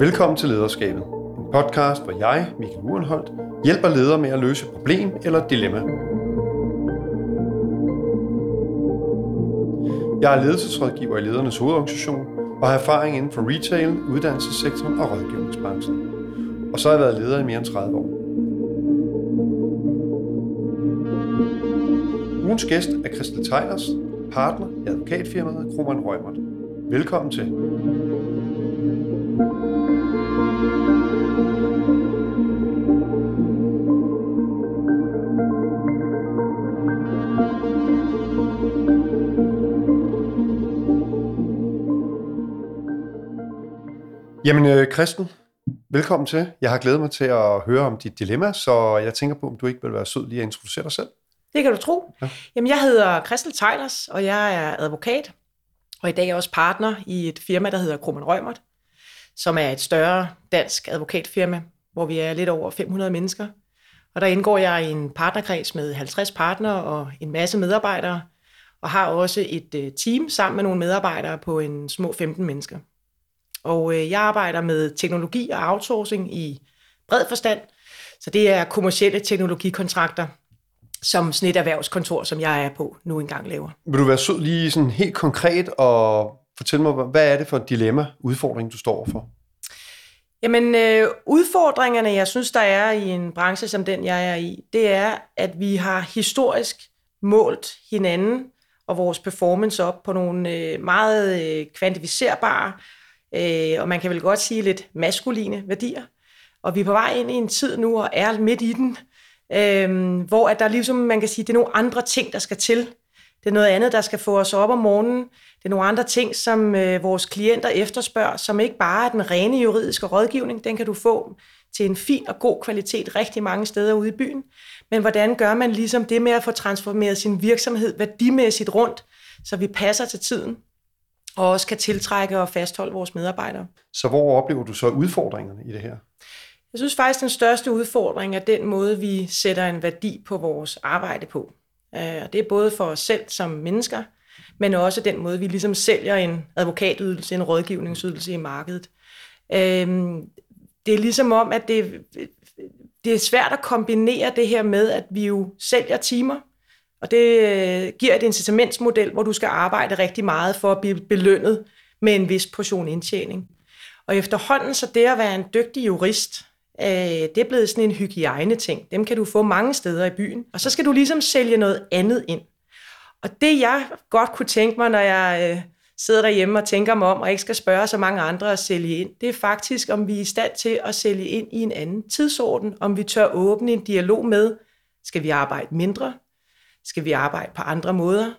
Velkommen til Lederskabet, en podcast, hvor jeg, Michael Urenholdt, hjælper ledere med at løse et problem eller et dilemma. Jeg er ledelsesrådgiver i Ledernes Hovedorganisation og har erfaring inden for retail, uddannelsessektoren og rådgivningsbranchen. Og så har jeg været leder i mere end 30 år. Ugens gæst er Christel Tejers, partner i advokatfirmaet Kroman Rømert. Velkommen til. Jamen, øh, Christen, velkommen til. Jeg har glædet mig til at høre om dit dilemma, så jeg tænker på, om du ikke vil være sød lige at introducere dig selv. Det kan du tro. Ja. Jamen, jeg hedder Christel Tejlers, og jeg er advokat, og i dag er jeg også partner i et firma, der hedder Krummen Rømert, som er et større dansk advokatfirma, hvor vi er lidt over 500 mennesker. Og der indgår jeg i en partnerkreds med 50 partnere og en masse medarbejdere, og har også et øh, team sammen med nogle medarbejdere på en små 15 mennesker. Og øh, jeg arbejder med teknologi og outsourcing i bred forstand, så det er kommersielle teknologikontrakter, som sådan et erhvervskontor, som jeg er på, nu engang laver. Vil du være sød lige sådan helt konkret og fortælle mig, hvad er det for et dilemma, udfordring, du står for? Jamen, øh, udfordringerne, jeg synes, der er i en branche som den, jeg er i, det er, at vi har historisk målt hinanden og vores performance op på nogle øh, meget øh, kvantificerbare, øh, og man kan vel godt sige lidt maskuline værdier. Og vi er på vej ind i en tid nu, og er midt i den, øh, hvor at der ligesom, man kan sige, det er nogle andre ting, der skal til. Det er noget andet, der skal få os op om morgenen. Det er nogle andre ting, som øh, vores klienter efterspørger, som ikke bare er den rene juridiske rådgivning. Den kan du få til en fin og god kvalitet rigtig mange steder ude i byen. Men hvordan gør man ligesom det med at få transformeret sin virksomhed værdimæssigt rundt, så vi passer til tiden, og også kan tiltrække og fastholde vores medarbejdere. Så hvor oplever du så udfordringerne i det her? Jeg synes faktisk, den største udfordring er den måde, vi sætter en værdi på vores arbejde på. Øh, og det er både for os selv som mennesker, men også den måde, vi ligesom sælger en advokatydelse, en rådgivningsydelse i markedet. Øhm, det er ligesom om, at det, det er svært at kombinere det her med, at vi jo sælger timer, og det øh, giver et incitamentsmodel, hvor du skal arbejde rigtig meget for at blive belønnet med en vis portion indtjening. Og efterhånden så det at være en dygtig jurist, øh, det er blevet sådan en hygiejne-ting. Dem kan du få mange steder i byen. Og så skal du ligesom sælge noget andet ind. Og det jeg godt kunne tænke mig, når jeg øh, sidder derhjemme og tænker mig om, og ikke skal spørge så mange andre at sælge ind, det er faktisk, om vi er i stand til at sælge ind i en anden tidsorden, om vi tør åbne en dialog med, skal vi arbejde mindre, skal vi arbejde på andre måder?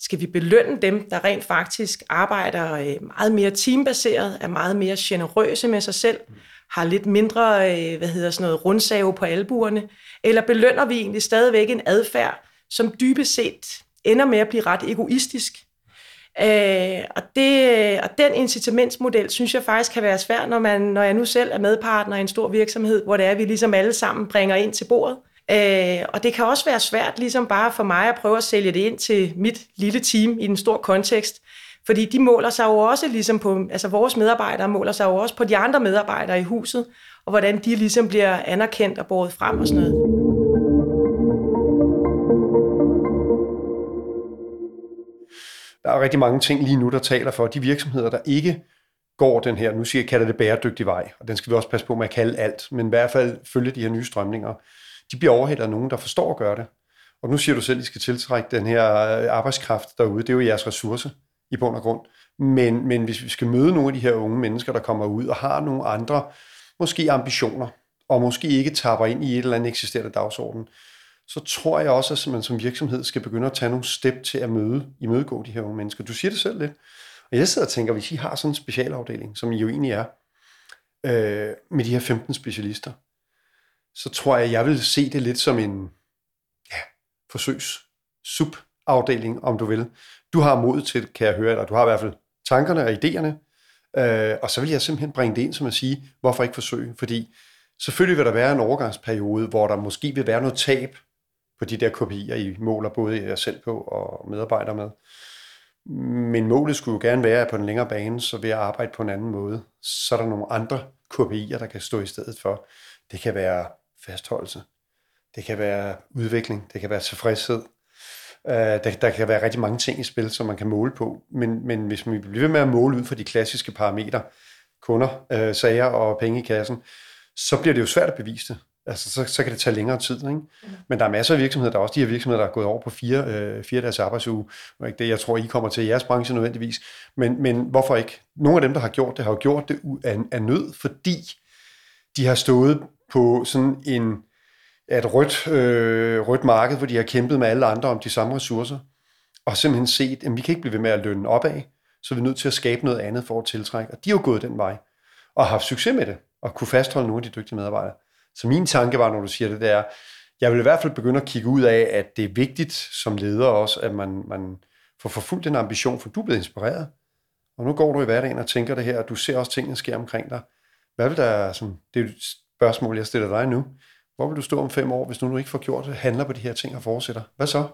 Skal vi belønne dem, der rent faktisk arbejder øh, meget mere teambaseret, er meget mere generøse med sig selv, har lidt mindre øh, hvad hedder sådan noget, rundsave på albuerne? Eller belønner vi egentlig stadigvæk en adfærd, som dybest set ender med at blive ret egoistisk? Øh, og, det, øh, og den incitamentsmodel synes jeg faktisk kan være svær, når, man, når jeg nu selv er medpartner i en stor virksomhed, hvor det er, at vi ligesom alle sammen bringer ind til bordet. Øh, Øh, og det kan også være svært, ligesom bare for mig at prøve at sælge det ind til mit lille team i den store kontekst. Fordi de måler sig jo også ligesom på, altså vores medarbejdere måler sig jo også på de andre medarbejdere i huset, og hvordan de ligesom bliver anerkendt og båret frem og sådan noget. Der er rigtig mange ting lige nu, der taler for de virksomheder, der ikke går den her, nu siger jeg, kalder det bæredygtig vej, og den skal vi også passe på med at kalde alt, men i hvert fald følge de her nye strømninger de bliver overhældet af nogen, der forstår at gøre det. Og nu siger du selv, at I skal tiltrække den her øh, arbejdskraft derude. Det er jo jeres ressource i bund og grund. Men, men hvis vi skal møde nogle af de her unge mennesker, der kommer ud og har nogle andre, måske ambitioner, og måske ikke tapper ind i et eller andet eksisterende dagsorden, så tror jeg også, at man som virksomhed skal begynde at tage nogle step til at møde, imødegå de her unge mennesker. Du siger det selv lidt. Og jeg sidder og tænker, hvis I har sådan en specialafdeling, som I jo egentlig er, øh, med de her 15 specialister, så tror jeg, jeg vil se det lidt som en ja, forsøgs subafdeling, om du vil. Du har mod til, det, kan jeg høre, eller du har i hvert fald tankerne og idéerne, øh, og så vil jeg simpelthen bringe det ind som at sige, hvorfor ikke forsøge? Fordi selvfølgelig vil der være en overgangsperiode, hvor der måske vil være noget tab på de der kopier, I måler både jer selv på og medarbejdere med. Men målet skulle jo gerne være, at på den længere bane, så ved at arbejde på en anden måde, så er der nogle andre KPI'er, der kan stå i stedet for. Det kan være fastholdelse, det kan være udvikling, det kan være tilfredshed, Øh, der, der kan være rigtig mange ting i spil, som man kan måle på, men, men hvis vi bliver ved med at måle ud fra de klassiske parametre, kunder, øh, sager og penge i kassen, så bliver det jo svært at bevise det. Altså, så, så kan det tage længere tid. Ikke? Mm. Men der er masser af virksomheder, der er også de her virksomheder, der er gået over på fire, øh, fire dages arbejdsuge. Og ikke det, jeg tror, I kommer til i jeres branche nødvendigvis. Men, men hvorfor ikke? Nogle af dem, der har gjort det, har jo gjort det af, af nød, fordi de har stået på sådan en, et rødt, øh, rødt marked, hvor de har kæmpet med alle andre om de samme ressourcer, og simpelthen set, at vi kan ikke blive ved med at lønne opad, så vi er nødt til at skabe noget andet for at tiltrække. Og de har jo gået den vej, og har haft succes med det, og kunne fastholde nogle af de dygtige medarbejdere. Så min tanke var, når du siger det, det er, jeg vil i hvert fald begynde at kigge ud af, at det er vigtigt som leder også, at man, man får forfulgt den ambition, for du er blevet inspireret. Og nu går du i hverdagen og tænker det her, og du ser også tingene sker omkring dig. Hvad vil der, som, det spørgsmål, jeg stiller dig nu. Hvor vil du stå om fem år, hvis nu du ikke får gjort det, handler på de her ting og fortsætter? Hvad så?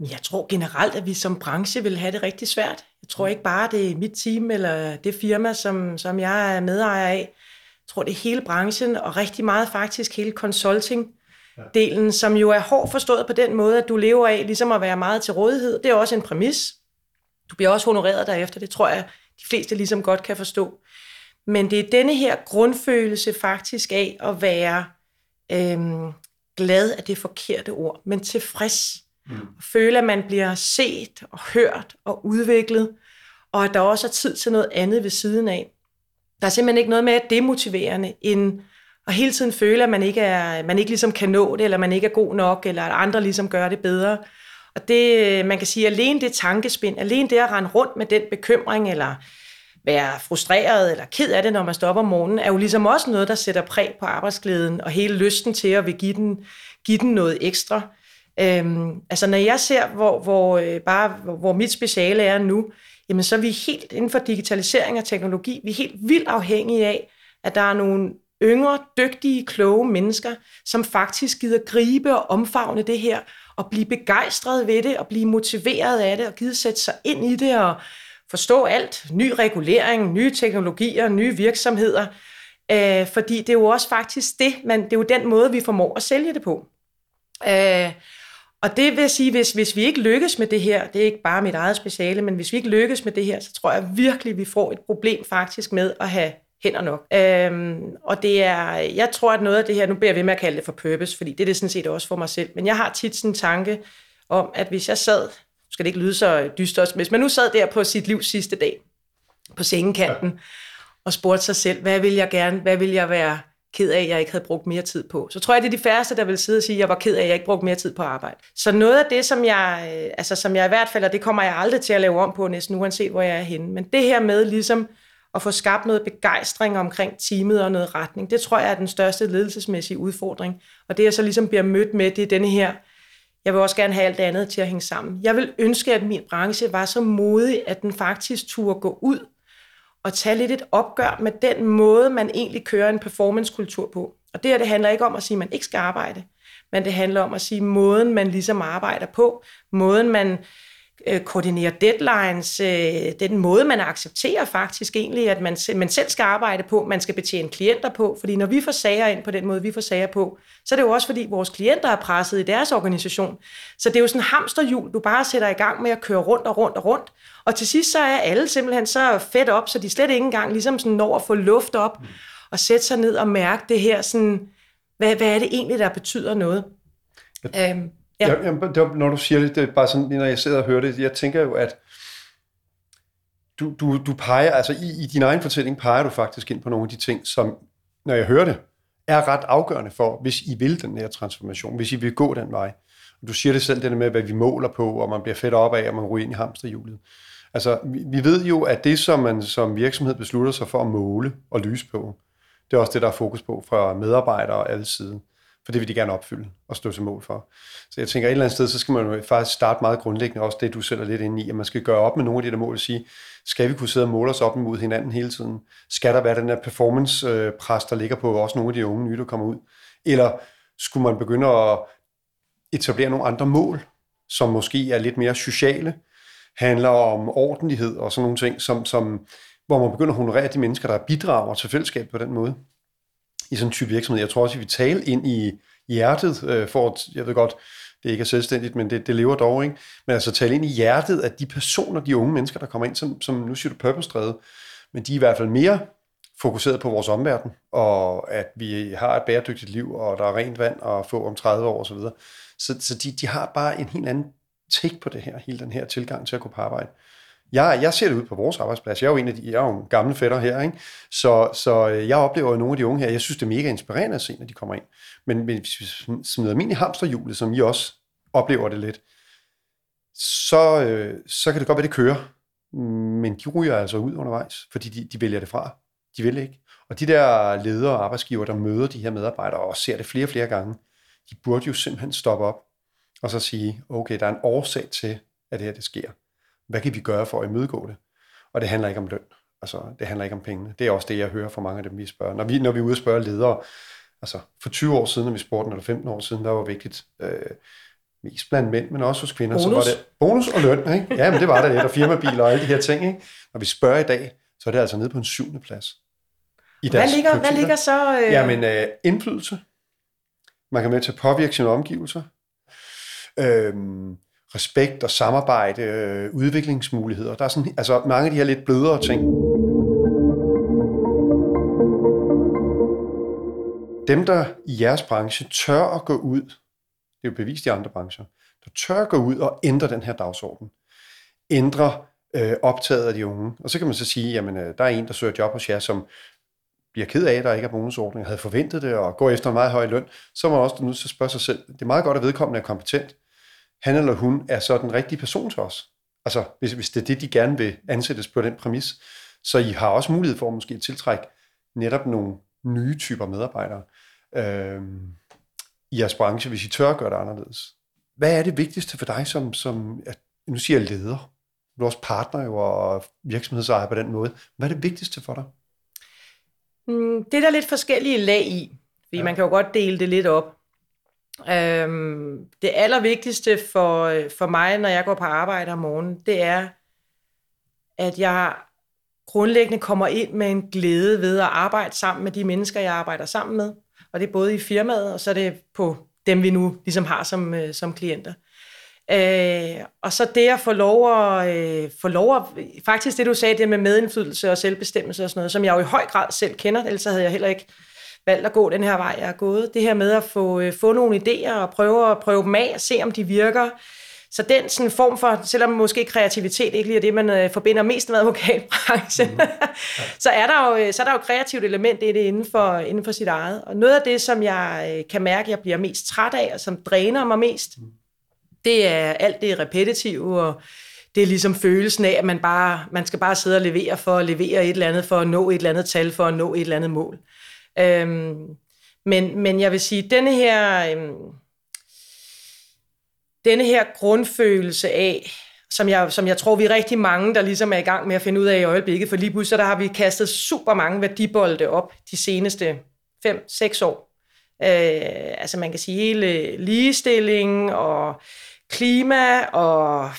Jeg tror generelt, at vi som branche vil have det rigtig svært. Jeg tror ikke bare, det er mit team eller det firma, som, som jeg er medejer af. Jeg tror, det er hele branchen, og rigtig meget faktisk hele consulting-delen, som jo er hårdt forstået på den måde, at du lever af ligesom at være meget til rådighed. Det er også en præmis. Du bliver også honoreret derefter, det tror jeg, de fleste ligesom godt kan forstå. Men det er denne her grundfølelse faktisk af at være øhm, glad er det forkerte ord, men tilfreds. Mm. Føle, at man bliver set og hørt og udviklet, og at der også er tid til noget andet ved siden af. Der er simpelthen ikke noget mere demotiverende, end at hele tiden føle, at man ikke, er, man ikke ligesom kan nå det, eller man ikke er god nok, eller at andre ligesom gør det bedre. Og det, man kan sige, alene det tankespind, alene det at rende rundt med den bekymring, eller være frustreret eller ked af det, når man stopper om morgenen, er jo ligesom også noget, der sætter præg på arbejdsglæden og hele lysten til at vil give den, give den noget ekstra. Øhm, altså når jeg ser, hvor, hvor, øh, bare, hvor, hvor mit speciale er nu, jamen så er vi helt inden for digitalisering og teknologi, vi er helt vildt afhængige af, at der er nogle yngre, dygtige, kloge mennesker, som faktisk gider gribe og omfavne det her, og blive begejstret ved det, og blive motiveret af det, og gider sætte sig ind i det, og forstå alt, ny regulering, nye teknologier, nye virksomheder, øh, fordi det er jo også faktisk det, man, det er jo den måde, vi formår at sælge det på. Øh, og det vil sige, hvis, hvis vi ikke lykkes med det her, det er ikke bare mit eget speciale, men hvis vi ikke lykkes med det her, så tror jeg virkelig, vi får et problem faktisk med at have hænder nok. Øhm, og det er, jeg tror, at noget af det her, nu beder jeg ved med at kalde det for purpose, fordi det er det sådan set også for mig selv, men jeg har tit sådan en tanke om, at hvis jeg sad skal det ikke lyde så dystert, hvis man nu sad der på sit livs sidste dag, på sengekanten, ja. og spurgte sig selv, hvad vil jeg gerne, hvad vil jeg være ked af, at jeg ikke havde brugt mere tid på. Så tror jeg, det er de færreste, der vil sidde og sige, at jeg var ked af, at jeg ikke brugte mere tid på arbejde. Så noget af det, som jeg, øh, altså som jeg i hvert fald, og det kommer jeg aldrig til at lave om på næsten, uanset hvor jeg er henne, men det her med ligesom at få skabt noget begejstring omkring teamet og noget retning, det tror jeg er den største ledelsesmæssige udfordring. Og det jeg så ligesom bliver mødt med, det er denne her jeg vil også gerne have alt det andet til at hænge sammen. Jeg vil ønske, at min branche var så modig, at den faktisk turde gå ud og tage lidt et opgør med den måde, man egentlig kører en performancekultur på. Og det her, det handler ikke om at sige, at man ikke skal arbejde, men det handler om at sige, måden man ligesom arbejder på, måden man øh, koordinere deadlines, øh, den måde, man accepterer faktisk egentlig, at man, man selv skal arbejde på, man skal betjene klienter på, fordi når vi får sager ind på den måde, vi får sager på, så er det jo også, fordi vores klienter er presset i deres organisation. Så det er jo sådan en hamsterhjul, du bare sætter i gang med at køre rundt og rundt og rundt, og til sidst så er alle simpelthen så fedt op, så de slet ikke engang ligesom sådan når at få luft op, og sætte sig ned og mærke det her sådan, hvad, hvad er det egentlig, der betyder noget? Øhm, Ja. Jeg, jeg, det, når du siger det, det er bare sådan, når jeg sidder og hører det, jeg tænker jo, at du, du, du peger, altså i, i din egen fortælling peger du faktisk ind på nogle af de ting, som, når jeg hører det, er ret afgørende for, hvis I vil den her transformation, hvis I vil gå den vej. Og du siger det selv, det med, hvad vi måler på, og man bliver fedt op af, og man ryger ind i hamsterhjulet. Altså, vi, vi ved jo, at det, som man som virksomhed beslutter sig for at måle og lyse på, det er også det, der er fokus på fra medarbejdere og alle sider for det vil de gerne opfylde og stå til mål for. Så jeg tænker, et eller andet sted, så skal man jo faktisk starte meget grundlæggende, også det du selv er lidt inde i, at man skal gøre op med nogle af de der mål og sige, skal vi kunne sidde og måle os op imod hinanden hele tiden? Skal der være den der performance-pres, øh, der ligger på også nogle af de unge nye, der kommer ud? Eller skulle man begynde at etablere nogle andre mål, som måske er lidt mere sociale, handler om ordentlighed og sådan nogle ting, som, som, hvor man begynder at honorere de mennesker, der bidrager til fællesskabet på den måde. I sådan en type virksomhed. Jeg tror også, at vi taler ind i hjertet, øh, for at, jeg ved godt, det ikke er selvstændigt, men det, det lever dog, ikke? Men altså tale ind i hjertet af de personer, de unge mennesker, der kommer ind, som, som nu siger du purpose men de er i hvert fald mere fokuseret på vores omverden, og at vi har et bæredygtigt liv, og der er rent vand at få om 30 år osv. Så, så de, de har bare en helt anden take på det her, hele den her tilgang til at gå på arbejde. Jeg, jeg ser det ud på vores arbejdsplads. Jeg er jo en af de jeg er jo en gamle fætter her, ikke? Så, så øh, jeg oplever jo nogle af de unge her, jeg synes, det er mega inspirerende at se, når de kommer ind. Men, men hvis vi smider min i hamsterhjulet, som I også oplever det lidt, så, øh, så kan det godt være, det kører. Men de ryger altså ud undervejs, fordi de, de vælger det fra. De vil ikke. Og de der ledere og arbejdsgiver, der møder de her medarbejdere og ser det flere og flere gange, de burde jo simpelthen stoppe op og så sige, okay, der er en årsag til, at det her det sker. Hvad kan vi gøre for at imødegå det? Og det handler ikke om løn. Altså, det handler ikke om penge. Det er også det, jeg hører fra mange af dem, vi spørger. Når vi, når vi er ude og spørge ledere, altså for 20 år siden, når vi spurgte, eller 15 år siden, der var vigtigt, øh, mest blandt mænd, men også hos kvinder, bonus. så var det bonus og løn. Ikke? Ja, men det var det lidt, og firmabiler og alle de her ting. Ikke? Når vi spørger i dag, så er det altså nede på en syvende plads. I hvad, ligger, hvad ligger så? Øh... Jamen, øh, indflydelse. Man kan med til at påvirke sine omgivelser. Øhm, respekt og samarbejde, øh, udviklingsmuligheder. Der er sådan, altså mange af de her lidt blødere ting. Dem, der i jeres branche tør at gå ud, det er jo bevist i andre brancher, der tør at gå ud og ændre den her dagsorden. Ændre øh, optaget af de unge. Og så kan man så sige, jamen øh, der er en, der søger job hos jer, som bliver ked af, at der ikke er bonusordning, havde forventet det og går efter en meget høj løn, så må man også nu så spørge sig selv, det er meget godt, at vedkommende er kompetent. Han eller hun er så den rigtige person til os. Altså, hvis, hvis det er det, de gerne vil ansættes på den præmis. Så I har også mulighed for at måske tiltrække netop nogle nye typer medarbejdere øh, i jeres branche, hvis I tør at gøre det anderledes. Hvad er det vigtigste for dig som, som at, nu siger jeg leder, du er også partner jo og virksomhedsejer på den måde. Hvad er det vigtigste for dig? Mm, det er der lidt forskellige lag i, fordi ja. man kan jo godt dele det lidt op. Øhm, det allervigtigste for, øh, for mig, når jeg går på arbejde om morgenen, det er, at jeg grundlæggende kommer ind med en glæde ved at arbejde sammen med de mennesker, jeg arbejder sammen med. Og det er både i firmaet, og så er det på dem, vi nu ligesom har som, øh, som klienter. Øh, og så det at få lov at, øh, få lov at, faktisk det du sagde, det med medindflydelse og selvbestemmelse og sådan noget, som jeg jo i høj grad selv kender, ellers havde jeg heller ikke valgt at gå den her vej, jeg er gået. Det her med at få, øh, få nogle idéer og prøve at prøve dem af og se, om de virker. Så den sådan form for, selvom måske kreativitet ikke lige er det, man øh, forbinder mest med advokatbranchen, mm. ja. så, er der jo, så er der jo kreativt element i det inden for, inden for sit eget. Og noget af det, som jeg øh, kan mærke, jeg bliver mest træt af, og som dræner mig mest, mm det er alt det repetitive, og det er ligesom følelsen af, at man, bare, man skal bare sidde og levere for at levere et eller andet, for at nå et eller andet tal, for at nå et eller andet mål. Øhm, men, men jeg vil sige, denne her, øhm, denne her grundfølelse af, som jeg, som jeg tror, vi er rigtig mange, der ligesom er i gang med at finde ud af i øjeblikket, for lige pludselig der har vi kastet super mange værdibolde op de seneste 5-6 år. Øh, altså man kan sige hele ligestilling og klima og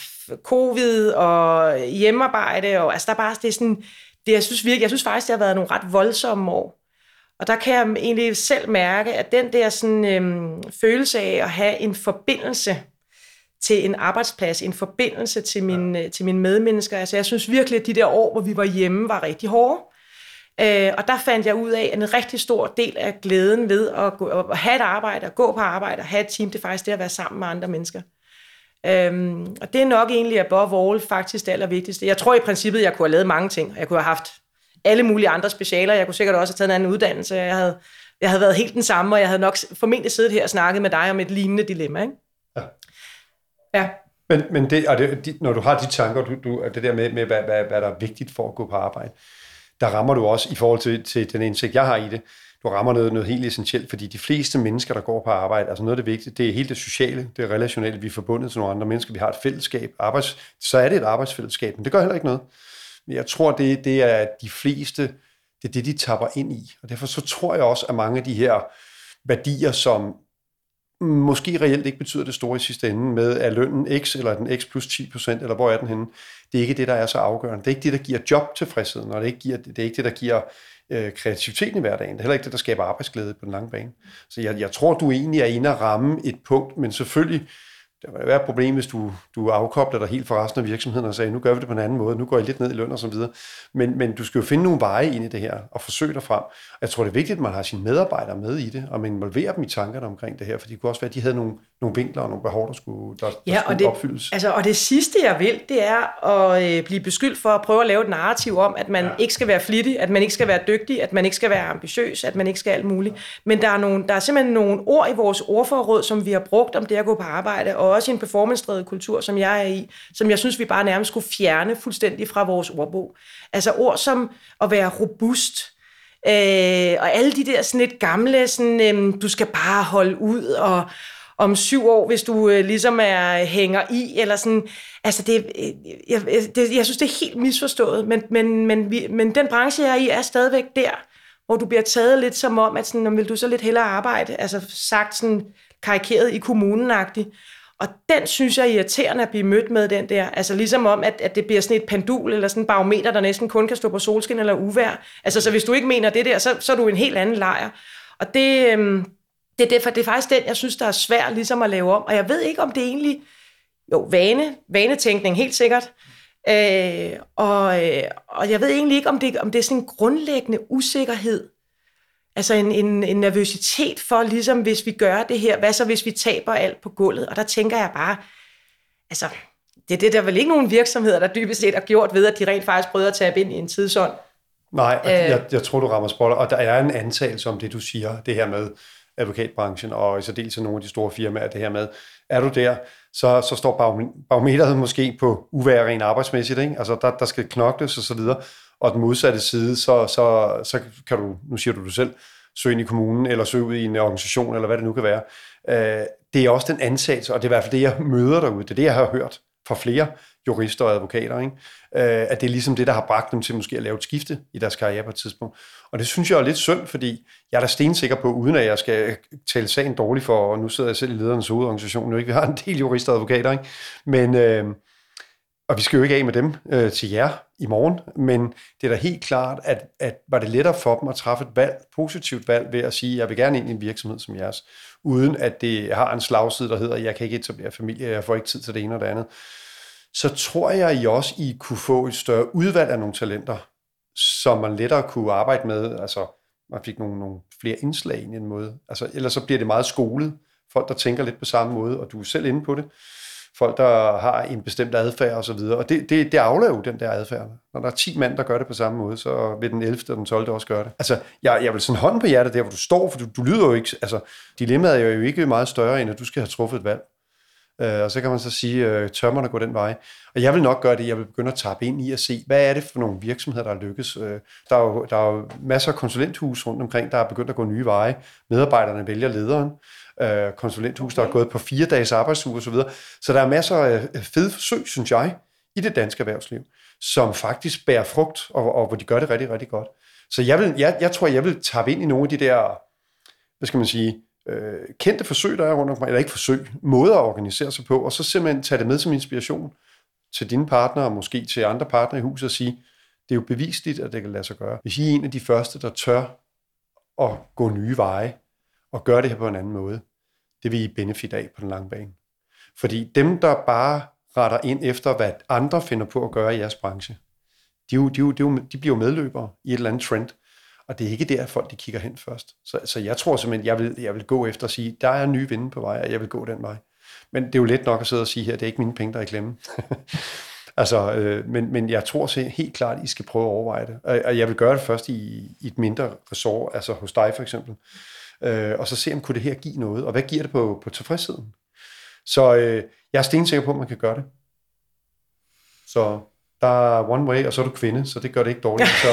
covid og hjemmearbejde. Og, altså der er bare, det er sådan, det, jeg, synes virkelig, jeg synes faktisk, det har været nogle ret voldsomme år. Og der kan jeg egentlig selv mærke, at den der sådan, øhm, følelse af at have en forbindelse til en arbejdsplads, en forbindelse til, min, ja. til mine medmennesker. Altså jeg synes virkelig, at de der år, hvor vi var hjemme, var rigtig hårde. Øh, og der fandt jeg ud af, at en rigtig stor del af glæden ved at, gå, at have et arbejde, at gå på arbejde, at have et team, det er faktisk det at være sammen med andre mennesker. Øhm, og det er nok egentlig above all faktisk det allervigtigste. Jeg tror i princippet, jeg kunne have lavet mange ting. Jeg kunne have haft alle mulige andre specialer. Jeg kunne sikkert også have taget en anden uddannelse. Jeg havde, jeg havde været helt den samme, og jeg havde nok formentlig siddet her og snakket med dig om et lignende dilemma. Ikke? Ja. ja. Men, men det, og det, når du har de tanker, du, du, det der med, med hvad, hvad, hvad der er vigtigt for at gå på arbejde, der rammer du også i forhold til, til den indsigt, jeg har i det, du rammer noget, noget helt essentielt, fordi de fleste mennesker, der går på arbejde, altså noget af det vigtige, det er helt det sociale, det er relationelle, vi er forbundet til nogle andre mennesker, vi har et fællesskab, arbejds, så er det et arbejdsfællesskab, men det gør heller ikke noget. Men jeg tror, det, det er de fleste, det er det, de tapper ind i, og derfor så tror jeg også, at mange af de her værdier, som måske reelt ikke betyder det store i sidste ende med, er lønnen x, eller er den x plus 10 procent, eller hvor er den henne. Det er ikke det, der er så afgørende. Det er ikke det, der giver job tilfredsheden, og det er ikke, giver, det er ikke det, der giver øh, kreativiteten i hverdagen. Det er heller ikke det, der skaber arbejdsglæde på den lange bane. Så jeg, jeg tror, du egentlig er inde at ramme et punkt, men selvfølgelig der vil være et problem, hvis du, du afkobler dig helt fra resten af virksomheden og sagde, nu gør vi det på en anden måde, nu går jeg lidt ned i løn og så videre. Men, men du skal jo finde nogle veje ind i det her og forsøge dig frem. Jeg tror, det er vigtigt, at man har sine medarbejdere med i det, og man involverer dem i tankerne omkring det her, for det kunne også være, at de havde nogle, nogle vinkler og nogle behov, der skulle, der, ja, der skulle og det, opfyldes. Altså, og det sidste, jeg vil, det er at øh, blive beskyldt for at prøve at lave et narrativ om, at man ja. ikke skal være flittig, at man ikke skal være dygtig, at man ikke skal være ambitiøs, at man ikke skal alt muligt. Men der er, nogle, der er simpelthen nogle ord i vores ordforråd, som vi har brugt om det at gå på arbejde, og også i en performance-drevet kultur, som jeg er i, som jeg synes, vi bare nærmest skulle fjerne fuldstændig fra vores ordbog. Altså ord som at være robust, øh, og alle de der sådan lidt gamle, sådan, øh, du skal bare holde ud, og om syv år, hvis du øh, ligesom er hænger i, eller sådan, altså det, øh, jeg, det, jeg synes, det er helt misforstået, men, men, men, vi, men den branche, jeg er i, er stadigvæk der, hvor du bliver taget lidt som om, at sådan, vil du så lidt hellere arbejde, altså sagt sådan karikeret i kommunen-agtigt, og den synes jeg er irriterende at blive mødt med, den der. Altså ligesom om, at, at det bliver sådan et pendul, eller sådan en barometer, der næsten kun kan stå på solskin eller uvær. Altså så hvis du ikke mener det der, så, så er du en helt anden lejr. Og det, øhm, det, det, det er faktisk den, jeg synes, der er svært ligesom at lave om. Og jeg ved ikke, om det egentlig... Jo, vane, vanetænkning, helt sikkert. Øh, og, øh, og jeg ved egentlig ikke, om det, om det er sådan en grundlæggende usikkerhed, Altså en, en, en nervøsitet for, ligesom hvis vi gør det her, hvad så hvis vi taber alt på gulvet? Og der tænker jeg bare, altså, det er det der vel ikke nogen virksomheder, der dybest set har gjort ved, at de rent faktisk prøver at tabe ind i en tidsånd. Nej, øh, jeg, jeg tror, du rammer spoiler, og der er en antagelse om det, du siger, det her med advokatbranchen, og i særdeleshed nogle af de store firmaer, det her med, er du der, så, så står barometeret måske på uvær rent arbejdsmæssigt, ikke? altså der, der skal knokles og så videre, og den modsatte side, så, så, så kan du, nu siger du det selv, søge ind i kommunen, eller søge ud i en organisation, eller hvad det nu kan være. Øh, det er også den ansats, og det er i hvert fald det, jeg møder derude. Det er det, jeg har hørt for flere jurister og advokater, ikke? Øh, at det er ligesom det, der har bragt dem til måske at lave et skifte i deres karriere på et tidspunkt. Og det synes jeg er lidt synd, fordi jeg er da stensikker på, uden at jeg skal tale sagen dårligt for, og nu sidder jeg selv i lederens hovedorganisation, nu ikke vi har en del jurister og advokater, ikke? men øh, og vi skal jo ikke af med dem øh, til jer i morgen, men det er da helt klart, at, at var det lettere for dem at træffe et valg, positivt valg ved at sige, jeg vil gerne ind i en virksomhed som jeres, uden at det har en slagside, der hedder, jeg kan ikke etablere familie, jeg får ikke tid til det ene og det andet. Så tror jeg, I også I kunne få et større udvalg af nogle talenter, som man lettere kunne arbejde med. Altså, man fik nogle, nogle flere indslag i en måde. Altså, ellers så bliver det meget skolet. Folk, der tænker lidt på samme måde, og du er selv inde på det folk, der har en bestemt adfærd og så videre. Og det, det, det afler jo den der adfærd. Når der er 10 mand, der gør det på samme måde, så vil den 11. og den 12. også gøre det. Altså, jeg, jeg vil sådan hånden på hjertet der, hvor du står, for du, du lyder jo ikke... Altså, dilemmaet er jo ikke meget større, end at du skal have truffet et valg. Uh, og så kan man så sige, øh, uh, tør man at gå den vej? Og jeg vil nok gøre det, jeg vil begynde at tappe ind i at se, hvad er det for nogle virksomheder, der lykkes? Uh, der, er jo, der er jo masser af konsulenthus rundt omkring, der er begyndt at gå nye veje. Medarbejderne vælger lederen øh, konsulenthus, okay. der er gået på fire dages arbejdsuge osv. Så, så der er masser af øh, fede forsøg, synes jeg, i det danske erhvervsliv, som faktisk bærer frugt, og, og hvor de gør det rigtig, rigtig godt. Så jeg, vil, jeg, jeg tror, jeg vil tage ind i nogle af de der, hvad skal man sige, øh, kendte forsøg, der er rundt omkring, eller ikke forsøg, måder at organisere sig på, og så simpelthen tage det med som inspiration til dine partnere, og måske til andre partnere i huset, og sige, det er jo bevisligt, at det kan lade sig gøre. Hvis I er en af de første, der tør at gå nye veje, og gøre det her på en anden måde, det vil I benefit af på den lange bane. Fordi dem, der bare retter ind efter, hvad andre finder på at gøre i jeres branche, de, de, de, de, de bliver jo medløbere i et eller andet trend. Og det er ikke der, folk de kigger hen først. Så, så jeg tror simpelthen, jeg vil, jeg vil gå efter at sige, der er nye vinde på vej, og jeg vil gå den vej. Men det er jo let nok at sidde og sige her, det er ikke mine penge, der er i klemme. altså, øh, men, men jeg tror så helt klart, I skal prøve at overveje det. Og, og jeg vil gøre det først i, i et mindre ressort, altså hos dig for eksempel øh, og så se, om kunne det her give noget, og hvad giver det på, på tilfredsheden. Så øh, jeg er stensikker på, at man kan gøre det. Så der er one way, og så er du kvinde, så det gør det ikke dårligt. Så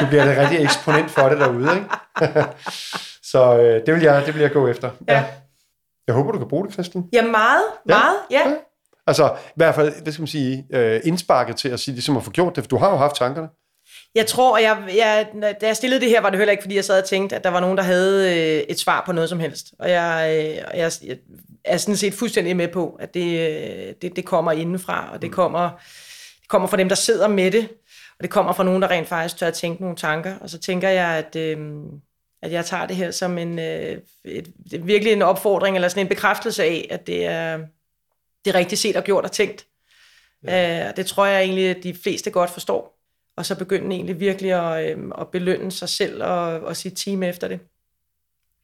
du bliver det rigtig eksponent for det derude. Ikke? så øh, det, vil jeg, det vil jeg gå efter. Ja. ja. Jeg håber, du kan bruge det, Christian. Ja, meget. Meget, ja. ja. Altså, i hvert fald, hvad skal man sige, øh, indsparket til at sige, ligesom at få gjort det, for du har jo haft tankerne. Jeg tror, jeg, jeg, da jeg stillede det her, var det heller ikke, fordi jeg sad og tænkte, at der var nogen, der havde øh, et svar på noget som helst. Og jeg, øh, jeg, jeg er sådan set fuldstændig med på, at det, øh, det, det kommer indenfra, og det kommer, det kommer fra dem, der sidder med det, og det kommer fra nogen, der rent faktisk tør at tænke nogle tanker. Og så tænker jeg, at, øh, at jeg tager det her som en, øh, et, et, virkelig en opfordring, eller sådan en bekræftelse af, at det er, det er rigtigt set og gjort og tænkt. Ja. Øh, det tror jeg egentlig, at de fleste godt forstår og så begynde egentlig virkelig at, øh, at belønne sig selv og, og sit team efter det.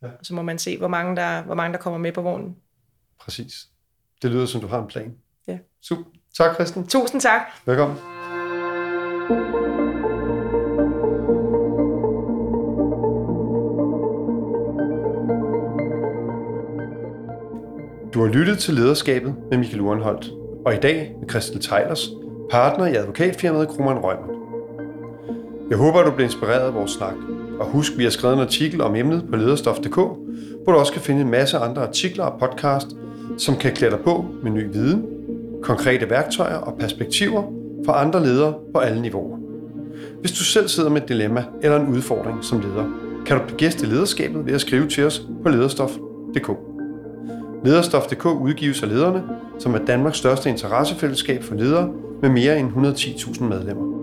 Ja. Så må man se, hvor mange, der, hvor mange der kommer med på vognen. Præcis. Det lyder som, du har en plan. Ja. Super. Tak, Christian. Tusind tak. Velkommen. Du har lyttet til Lederskabet med Michael Urenholdt, og i dag med Christel Tejlers, partner i advokatfirmaet Krummernd Rømer. Jeg håber, at du bliver inspireret af vores snak. Og husk, vi har skrevet en artikel om emnet på lederstof.dk, hvor du også kan finde en masse andre artikler og podcast, som kan klæde dig på med ny viden, konkrete værktøjer og perspektiver fra andre ledere på alle niveauer. Hvis du selv sidder med et dilemma eller en udfordring som leder, kan du begæste lederskabet ved at skrive til os på lederstof.dk. Lederstof.dk udgives af lederne, som er Danmarks største interessefællesskab for ledere med mere end 110.000 medlemmer.